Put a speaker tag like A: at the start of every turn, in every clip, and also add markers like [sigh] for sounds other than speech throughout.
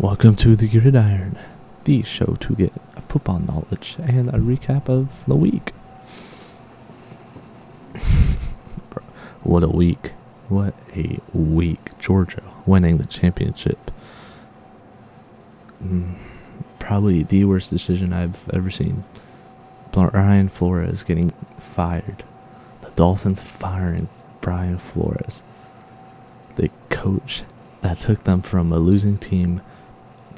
A: Welcome to the Gridiron, the show to get football knowledge and a recap of the week. [laughs] What a week. What a week. Georgia winning the championship. Mm, probably the worst decision I've ever seen. Brian Flores getting fired. The Dolphins firing Brian Flores. The coach that took them from a losing team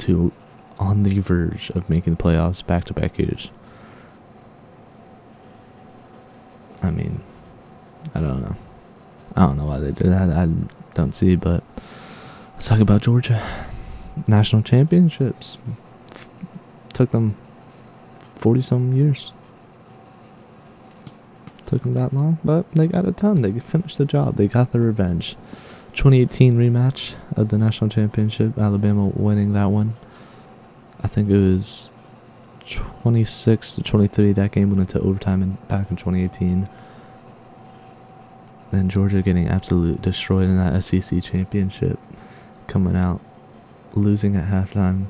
A: to on the verge of making the playoffs back to back years. I mean, I don't know. I don't know why they did that. I don't see, but let's talk about Georgia. National championships. F- took them 40 some years. Took them that long, but they got it done. They finished the job. They got their revenge. 2018 rematch of the national championship. Alabama winning that one. I think it was 26 to 23. That game went into overtime and back in 2018. Then Georgia getting absolutely destroyed in that SEC championship, coming out losing at halftime,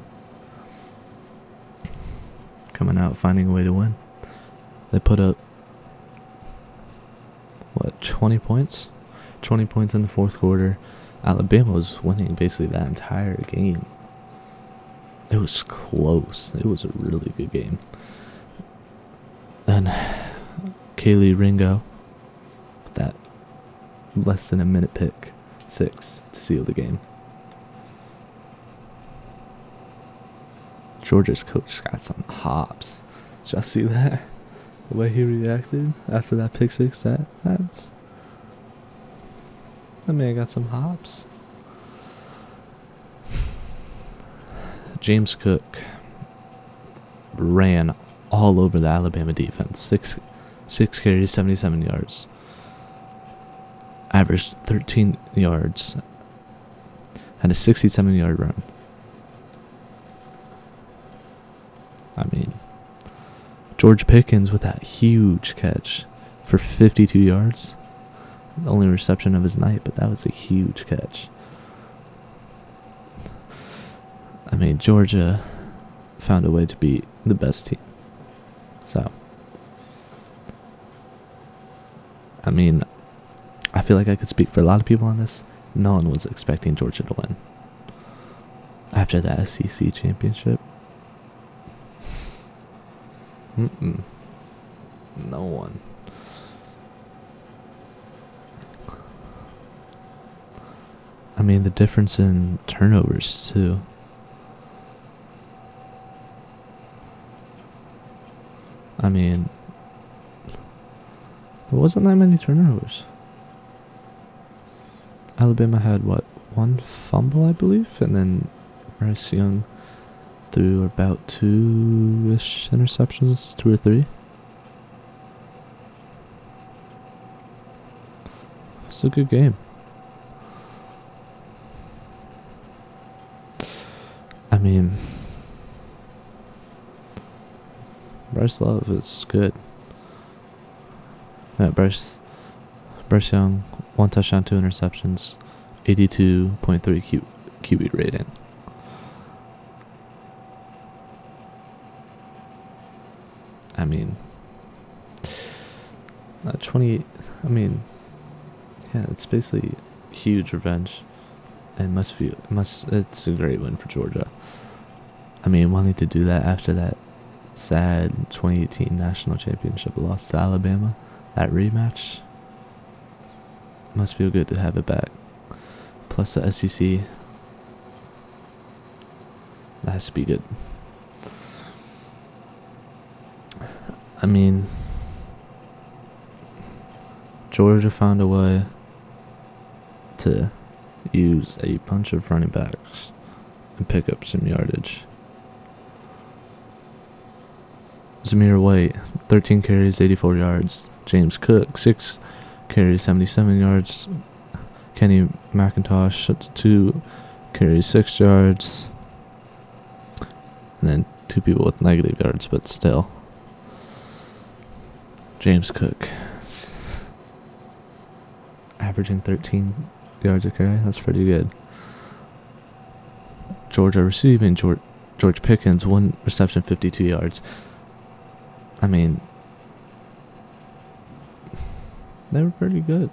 A: coming out finding a way to win. They put up what 20 points 20 points in the fourth quarter. Alabama was winning basically that entire game. It was close. It was a really good game. And Kelee Ringo, with that less than a minute pick, six to seal the game. Georgia's coach got some hops. Did y'all see that? The way he reacted after that pick six, that that's that man got some hops. James Cook ran all over the Alabama defense. Six six carries, seventy seven yards. Averaged thirteen yards. Had a sixty seven yard run. I mean George Pickens with that huge catch for fifty two yards the only reception of his night, but that was a huge catch. I mean, Georgia found a way to beat the best team. So, I mean, I feel like I could speak for a lot of people on this. No one was expecting Georgia to win after that SEC championship. Mm-mm. No one. I mean, the difference in turnovers, too. I mean, there wasn't that many turnovers. Alabama had, what, one fumble, I believe? And then Bryce Young threw about two ish interceptions, two or three. It's a good game. I mean, Bryce Love is good. Yeah, Bryce, Bryce Young, one touchdown, two interceptions, 82.3 Q, QB rating. I mean, uh, 20, I mean, yeah, it's basically huge revenge. And must feel, must, it's a great win for Georgia. I mean, wanting to do that after that sad 2018 national championship loss to Alabama, that rematch, must feel good to have it back. Plus the SEC, that has to be good. I mean, Georgia found a way to use a bunch of running backs and pick up some yardage. Zamir White, 13 carries, 84 yards. James Cook, 6 carries, 77 yards. Kenny McIntosh, 2 carries, 6 yards. And then two people with negative yards, but still. James Cook, averaging 13 yards a carry. That's pretty good. Georgia receiving George George Pickens one reception, 52 yards. I mean, they were pretty good.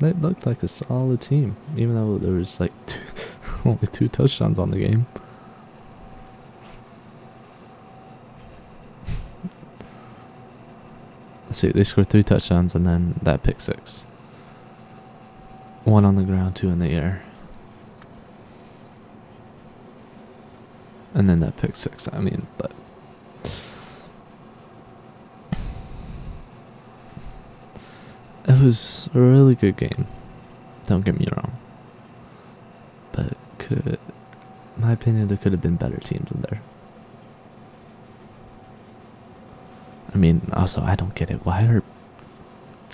A: They looked like a solid team, even though there was like [laughs] two, only two touchdowns on the game. Let's see, they scored three touchdowns and then that pick six. One on the ground, two in the air. And then that pick six. I mean, but it was a really good game. Don't get me wrong. But could, my opinion, there could have been better teams in there. I mean, also, I don't get it. Why are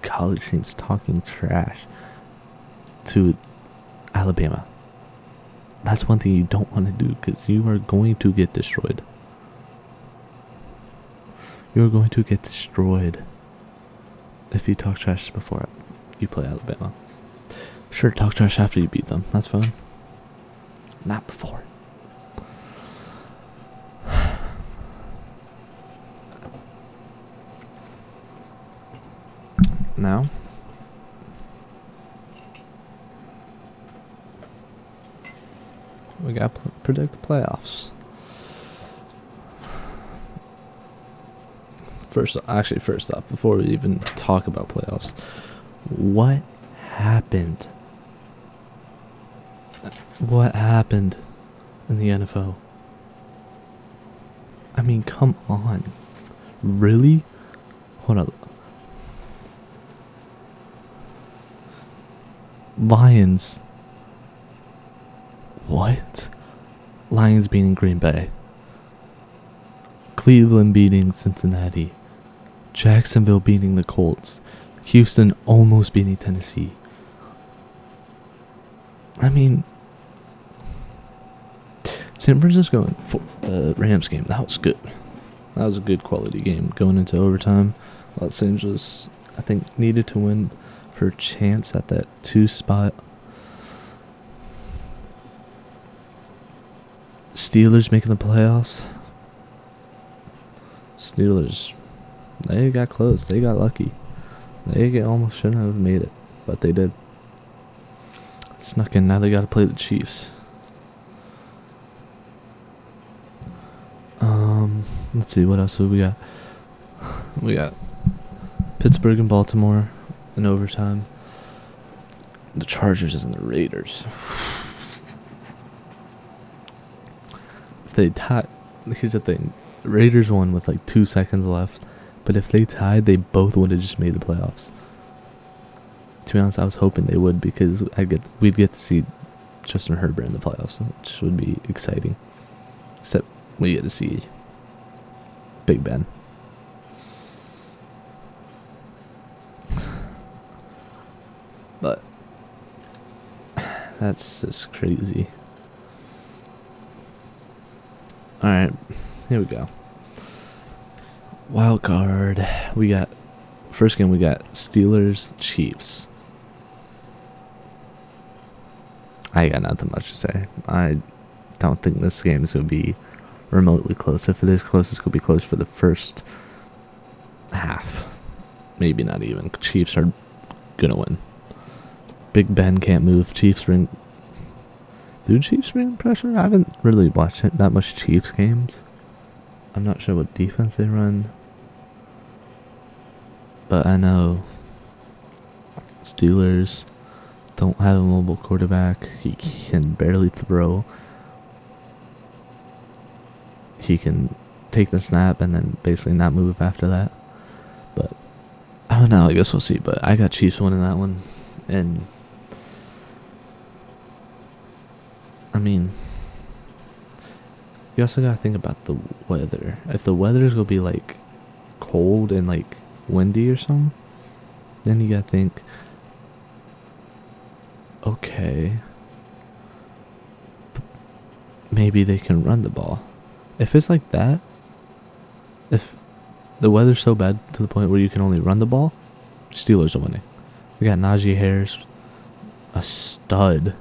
A: college teams talking trash to Alabama? That's one thing you don't want to do because you are going to get destroyed. You are going to get destroyed if you talk trash before you play Alabama. Sure, talk trash after you beat them. That's fine. Not before. [sighs] Now, we got to predict the playoffs. First, actually, first off, before we even talk about playoffs, what happened? What happened in the NFL? I mean, come on. Really? Hold on. Lions. What? Lions beating Green Bay. Cleveland beating Cincinnati. Jacksonville beating the Colts. Houston almost beating Tennessee. I mean, San Francisco and for, uh, Rams game that was good. That was a good quality game going into overtime. Los Angeles, I think, needed to win for a chance at that two spot. Steelers making the playoffs. Steelers, they got close. They got lucky. They almost shouldn't have made it, but they did. Snuck in. Now they got to play the Chiefs. Um, let's see what else do we got. [sighs] We got Pittsburgh and Baltimore in overtime. The Chargers and the Raiders. if [sighs] they tie, here's the thing: the Raiders won with like two seconds left, but if they tied, they both would have just made the playoffs. To be honest, I was hoping they would because I get we'd get to see Justin Herbert in the playoffs, which would be exciting. Except we get to see Big Ben. [sighs] But [sighs] that's just crazy. Alright, here we go. Wild card. We got first game we got Steelers Chiefs. I got nothing much to say. I don't think this game is gonna be remotely close. If it is close, it's gonna be close for the first half. Maybe not even. Chiefs are gonna win. Big Ben can't move. Chiefs bring. Do Chiefs bring pressure? I haven't really watched that much Chiefs games. I'm not sure what defense they run. But I know Steelers don't have a mobile quarterback. He can barely throw. He can take the snap and then basically not move after that. But I don't know. I guess we'll see. But I got Chiefs winning that one, and I mean, you also gotta think about the weather. If the weather is gonna be like cold and like windy or something, then you gotta think, okay, maybe they can run the ball. If it's like that, if the weather's so bad to the point where you can only run the ball, Steelers are winning. We got Najee Harris, a stud,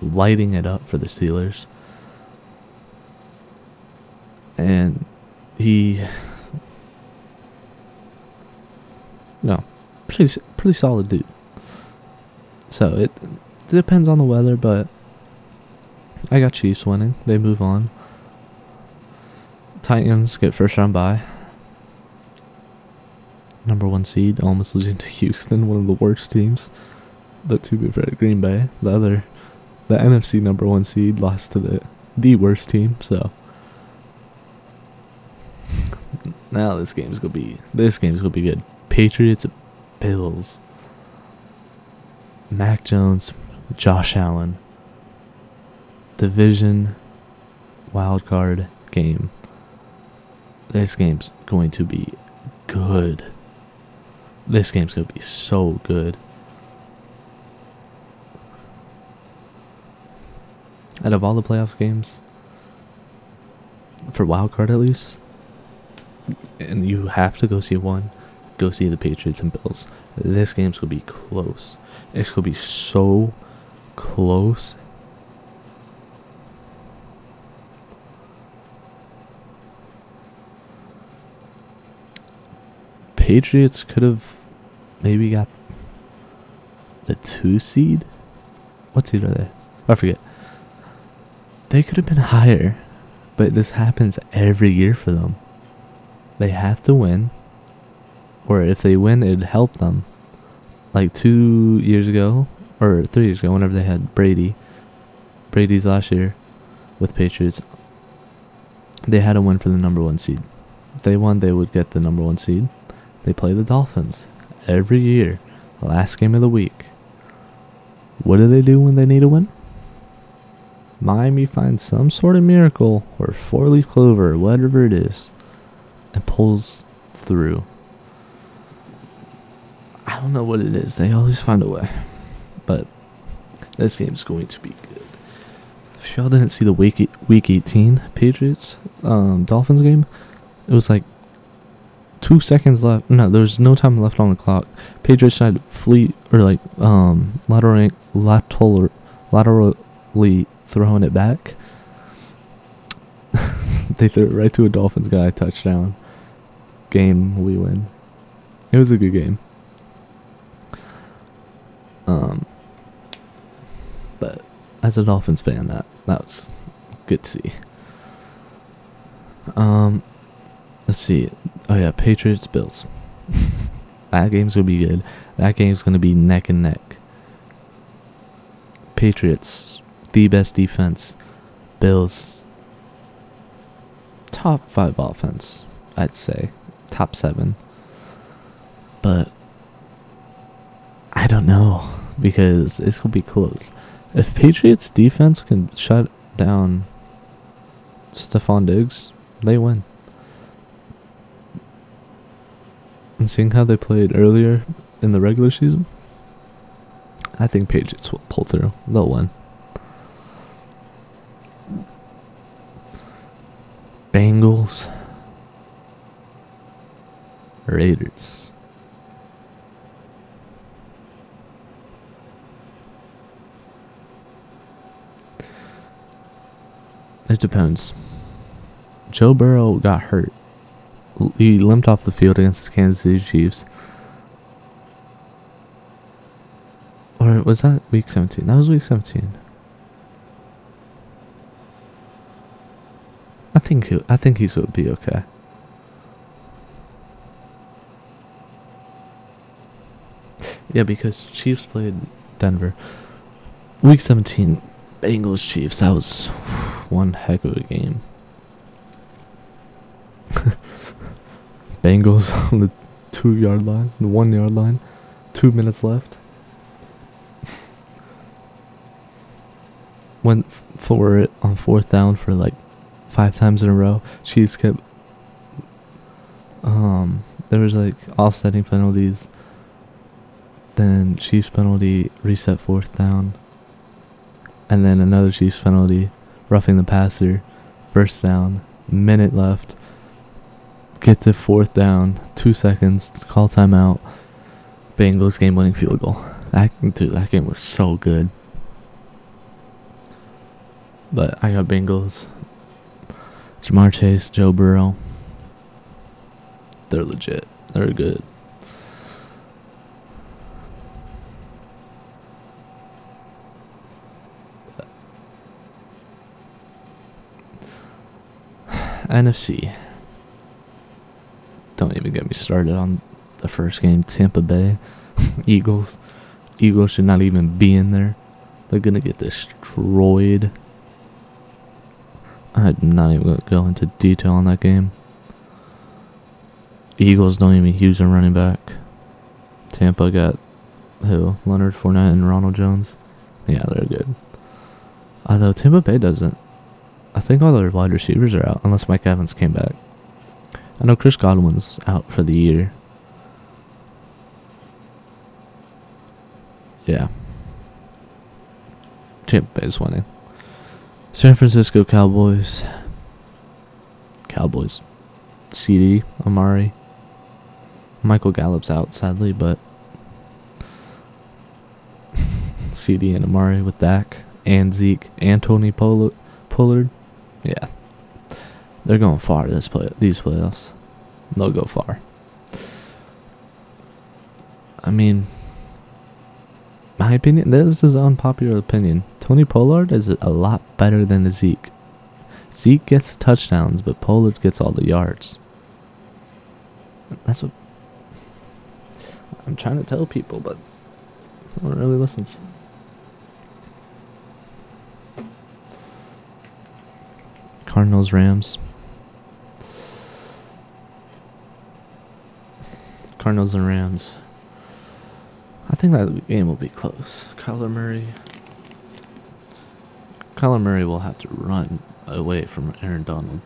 A: lighting it up for the Steelers. and he, no, pretty pretty solid dude. So it, it depends on the weather, but I got Chiefs winning. They move on. Titans get first round bye. Number one seed, almost losing to [laughs] Houston, one of the worst teams. But too good for Green Bay. The other, the NFC number one seed, lost to the the worst team. So now this game's gonna be this game's gonna be good. Patriots, Bills. Mac Jones, Josh Allen. Division wild card game. This game's going to be good. This game's going to be so good. Out of all the playoff games, for wild card at least, and you have to go see one, go see the Patriots and Bills. This game's gonna be close. It's gonna be so close. Patriots could have maybe got the two seed. What seed are they? I forget. They could have been higher, but this happens every year for them. They have to win, or if they win, it'd help them. Like two years ago, or three years ago, whenever they had Brady, Brady's last year with Patriots, they had a win for the number one seed. If they won, they would get the number one seed. They play the Dolphins every year, last game of the week. What do they do when they need a win? Miami finds some sort of miracle or four leaf clover, whatever it is, and pulls through. I don't know what it is. They always find a way. But this game's going to be good. If y'all didn't see the week week 18 Patriots um, Dolphins game, it was like two seconds left. No, there's no time left on the clock. Patriots tried fleet or like um lateral lateral laterally throwing it back. [laughs] they threw it right to a Dolphins guy touchdown. Game we win. It was a good game. Um, but as a Dolphins fan, that that was good to see. Um, let's see. Oh yeah, Patriots Bills. [laughs] that game's gonna be good. That game's gonna be neck and neck. Patriots, the best defense. Bills, top five offense, I'd say, top seven. But I don't know because it's gonna be close. If Patriots defense can shut down Stefon Diggs, they win. And seeing how they played earlier in the regular season, I think Patriots will pull through. They'll win. Bengals, Raiders. It depends. Joe Burrow got hurt. He limped off the field against the Kansas City Chiefs. Or was that week 17? That was week 17. I think he, I think he's would be okay. Yeah, because Chiefs played Denver. Week 17, Bengals Chiefs. That was one heck of a game. [laughs] Bengals [laughs] on the two yard line, the one yard line, two minutes left. [laughs] Went for it on fourth down for like five times in a row. Chiefs kept. Um, there was like offsetting penalties. Then Chiefs penalty, reset fourth down. And then another Chiefs penalty, roughing the passer, first down, minute left. Get to fourth down, two seconds, call timeout. Bengals game winning field goal. That dude, that game was so good. But I got Bengals. Ja'Marr Chase, Joe Burrow. They're legit. They're good. NFC. Don't even get me started on the first game. Tampa Bay, [laughs] Eagles. Eagles should not even be in there. They're gonna get destroyed. I'm not even gonna go into detail on that game. Eagles don't even use a running back. Tampa got who? Leonard Fournette and Ronald Jones. Yeah, they're good. Although Tampa Bay doesn't. I think all their wide receivers are out, unless Mike Evans came back. I know Chris Godwin's out for the year. Yeah. Tampa Bay's winning. San Francisco Cowboys. Cowboys. CD, Amari. Michael Gallup's out, sadly, but [laughs] CD and Amari with Dak and Zeke and Tony Pollard. Yeah. They're going far this play these playoffs. They'll go far. I mean, my opinion, this is unpopular opinion. Tony Pollard is a lot better than Zeke. Zeke gets touchdowns, but Pollard gets all the yards. That's what I'm trying to tell people, but no one really listens. Cardinals, Rams. Cardinals and Rams. I think that game will be close. Kyler Murray. Kyler Murray will have to run away from Aaron Donald.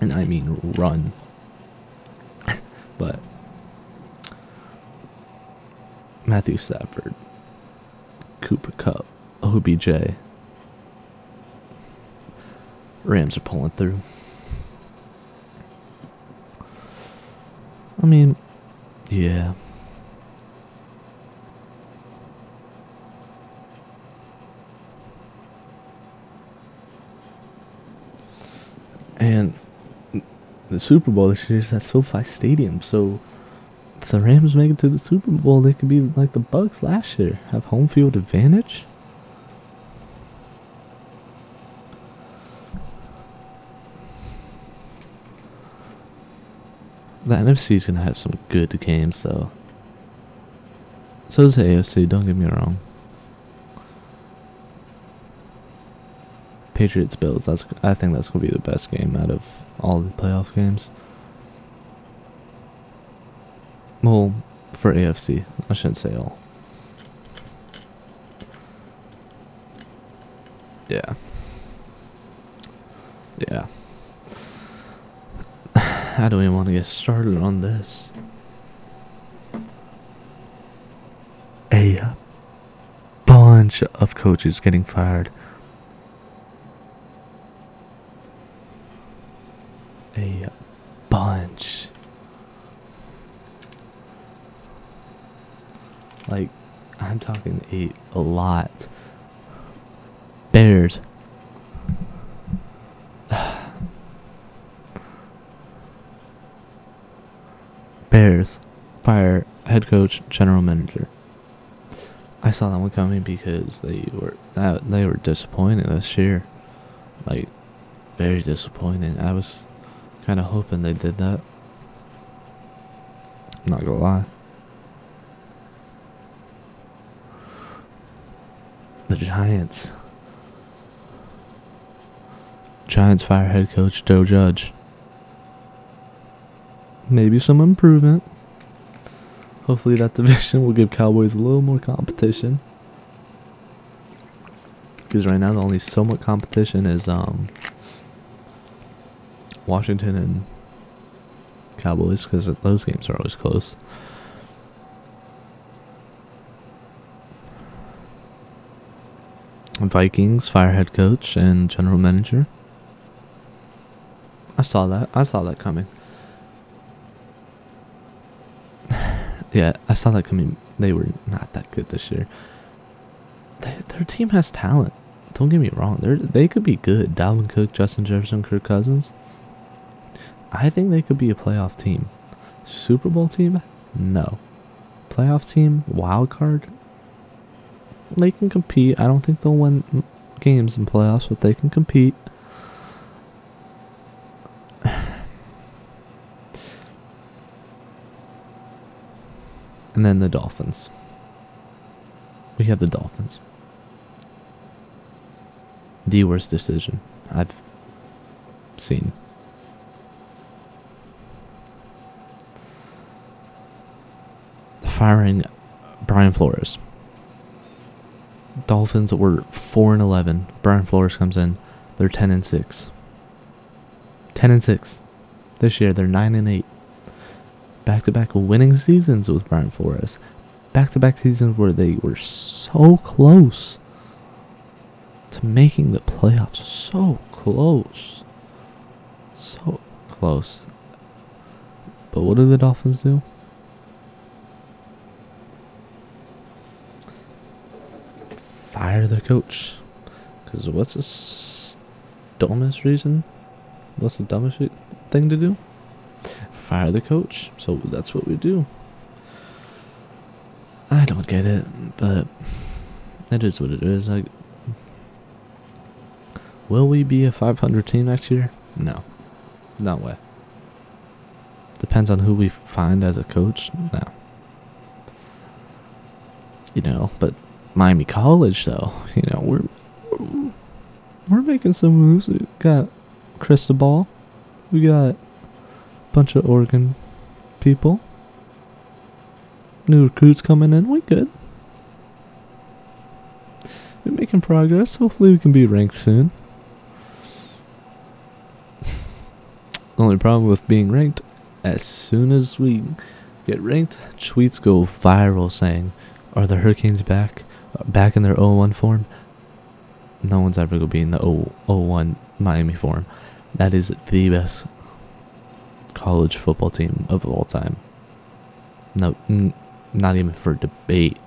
A: And I mean run. but Matthew Stafford, Cooper Kupp, OBJ. Rams are pulling through. I mean, yeah. And the Super Bowl this year is at SoFi Stadium, so if the Rams make it to the Super Bowl, they could be like the Bucks last year, have home field advantage. The NFC is gonna have some good games though. So is the AFC. Don't get me wrong. Patriots Bills. That's I think that's gonna be the best game out of all the playoff games. Well, for AFC, I shouldn't say all. Yeah. Yeah. How do we want to get started on this? A bunch of coaches getting fired. A bunch. Like, I'm talking a, a lot. Fire head coach, general manager. I saw that one coming because they were that they were disappointed this year, like very disappointing. I was kind of hoping they did that. I'm not gonna lie. The Giants. Giants fire head coach Joe Judge maybe some improvement. Hopefully, that division will give Cowboys a little more competition. Because right now, the only somewhat competition is um, Washington and Cowboys, because those games are always close. Vikings fire head coach and general manager. I saw that. I saw that coming. Yeah, I saw that coming. They were not that good this year. They, their team has talent. don't get me wrong, they they could be good. Dalvin Cook, Justin Jefferson, Kirk Cousins. I think they could be a playoff team. Super Bowl team? No. Playoff team, wild card. They can compete. I don't think they'll win games in playoffs, but they can compete. And then the Dolphins. We have the Dolphins. The worst decision I've seen. Firing Brian Flores. Dolphins were 4 and 11. Brian Flores comes in. They're 10 and 6. 10 and 6. This year they're 9 and 8. Back to back winning seasons with Brian Flores. Back to back seasons where they were so close to making the playoffs. So close. So close. But what do the Dolphins do? Fire the coach. Because what's the dumbest reason? What's the dumbest thing to do? Fire the coach. So that's what we do. I don't get it, but it is what it is. Like, will we be a 500 team next year? No, no way. Depends on who we find as a coach. No, you know. But Miami College, though, you know, we're we're making some moves. We got Cristobal. We got bunch of Oregon people. New recruits coming in. We good. We're making progress. Hopefully, we can be ranked soon. [laughs] Only problem with being ranked, as soon as we get ranked, tweets go viral saying, "Are the Hurricanes back? Back in their 0-1 form?" No one's ever gonna be in the 0-1 Miami form. That is the best college football team of all time. No, n- not even for debate.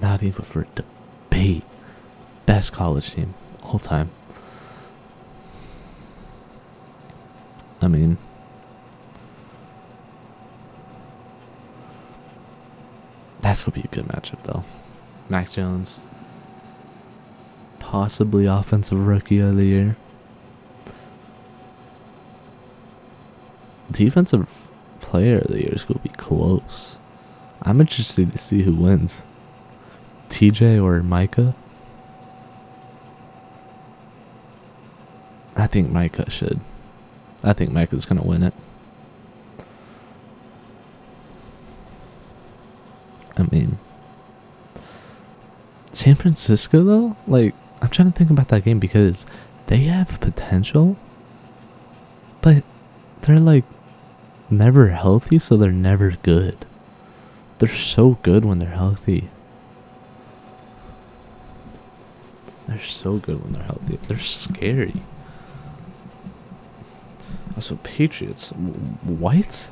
A: Not even for debate. Best college team all time. I mean, that's gonna be a good matchup though. Mac Jones, possibly offensive rookie of the year. Defensive player of the year is going to be close. I'm interested to see who wins. TJ or Micah? I think Micah should. I think Micah's going to win it. I mean, San Francisco, though? Like, I'm trying to think about that game because they have potential, but they're like never healthy, so they're never good. They're so good when they're healthy. They're so good when they're healthy. They're scary. Oh, also, Patriots, Whites,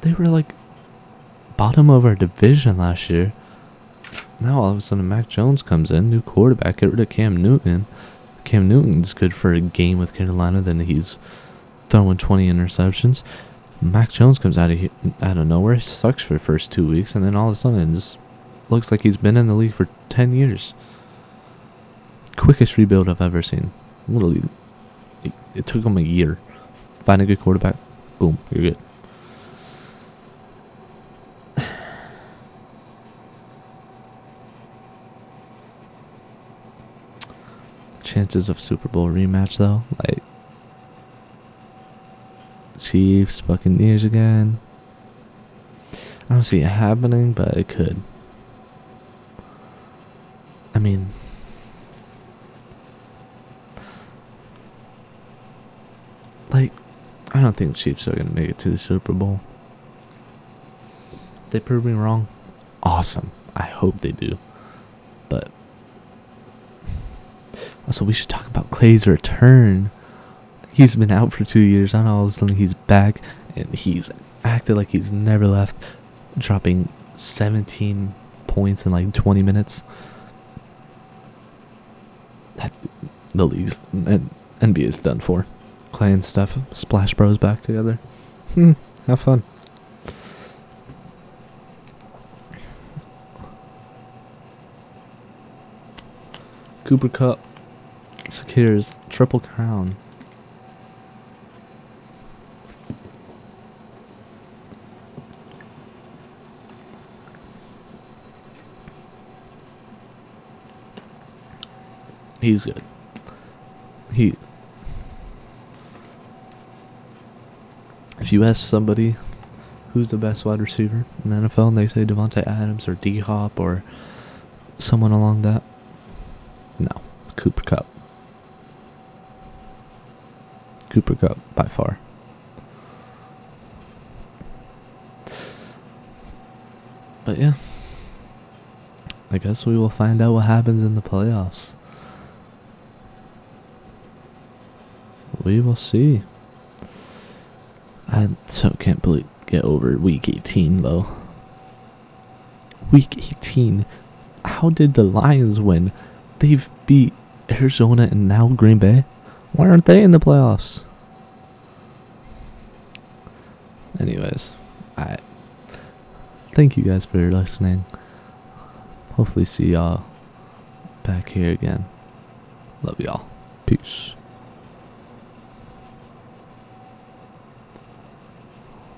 A: they were like bottom of our division last year. Now all of a sudden, Mac Jones comes in, new quarterback, get rid of Cam Newton. Cam Newton's good for a game with Carolina, then he's throwing 20 interceptions. Mac Jones comes out of out of nowhere, sucks for the first two weeks, and then all of a sudden, just looks like he's been in the league for 10 years. Quickest rebuild I've ever seen. Literally, it, it took him a year. Find a good quarterback, boom, you're good. [sighs] Chances of Super Bowl rematch though, like Chiefs, Buccaneers again. I don't see it happening, but it could. I mean, like, I don't think Chiefs are gonna make it to the Super Bowl. They prove me wrong, awesome. I hope they do. But [sighs] also, we should talk about Clay's return he's been out for two years. Know all of a sudden he's back and he's acted like he's never left, dropping 17 points in like 20 minutes. That, the league's and NBA is done for. Clay and Steph, Splash Bros back together. Hmm, have fun. Cooper Kupp secures triple crown. He's good. He. If you ask somebody who's the best wide receiver in the NFL and they say Davante Adams or D Hop or someone along that, no, Cooper Kupp. Cooper Kupp by far. But yeah. I guess we will find out what happens in the playoffs. We will see. I so can't believe get over week 18 though. Week 18. How did the Lions win? They've beat Arizona and now Green Bay. Why aren't they in the playoffs? Anyways, I thank you guys for listening. Hopefully see y'all back here again. Love y'all. Peace.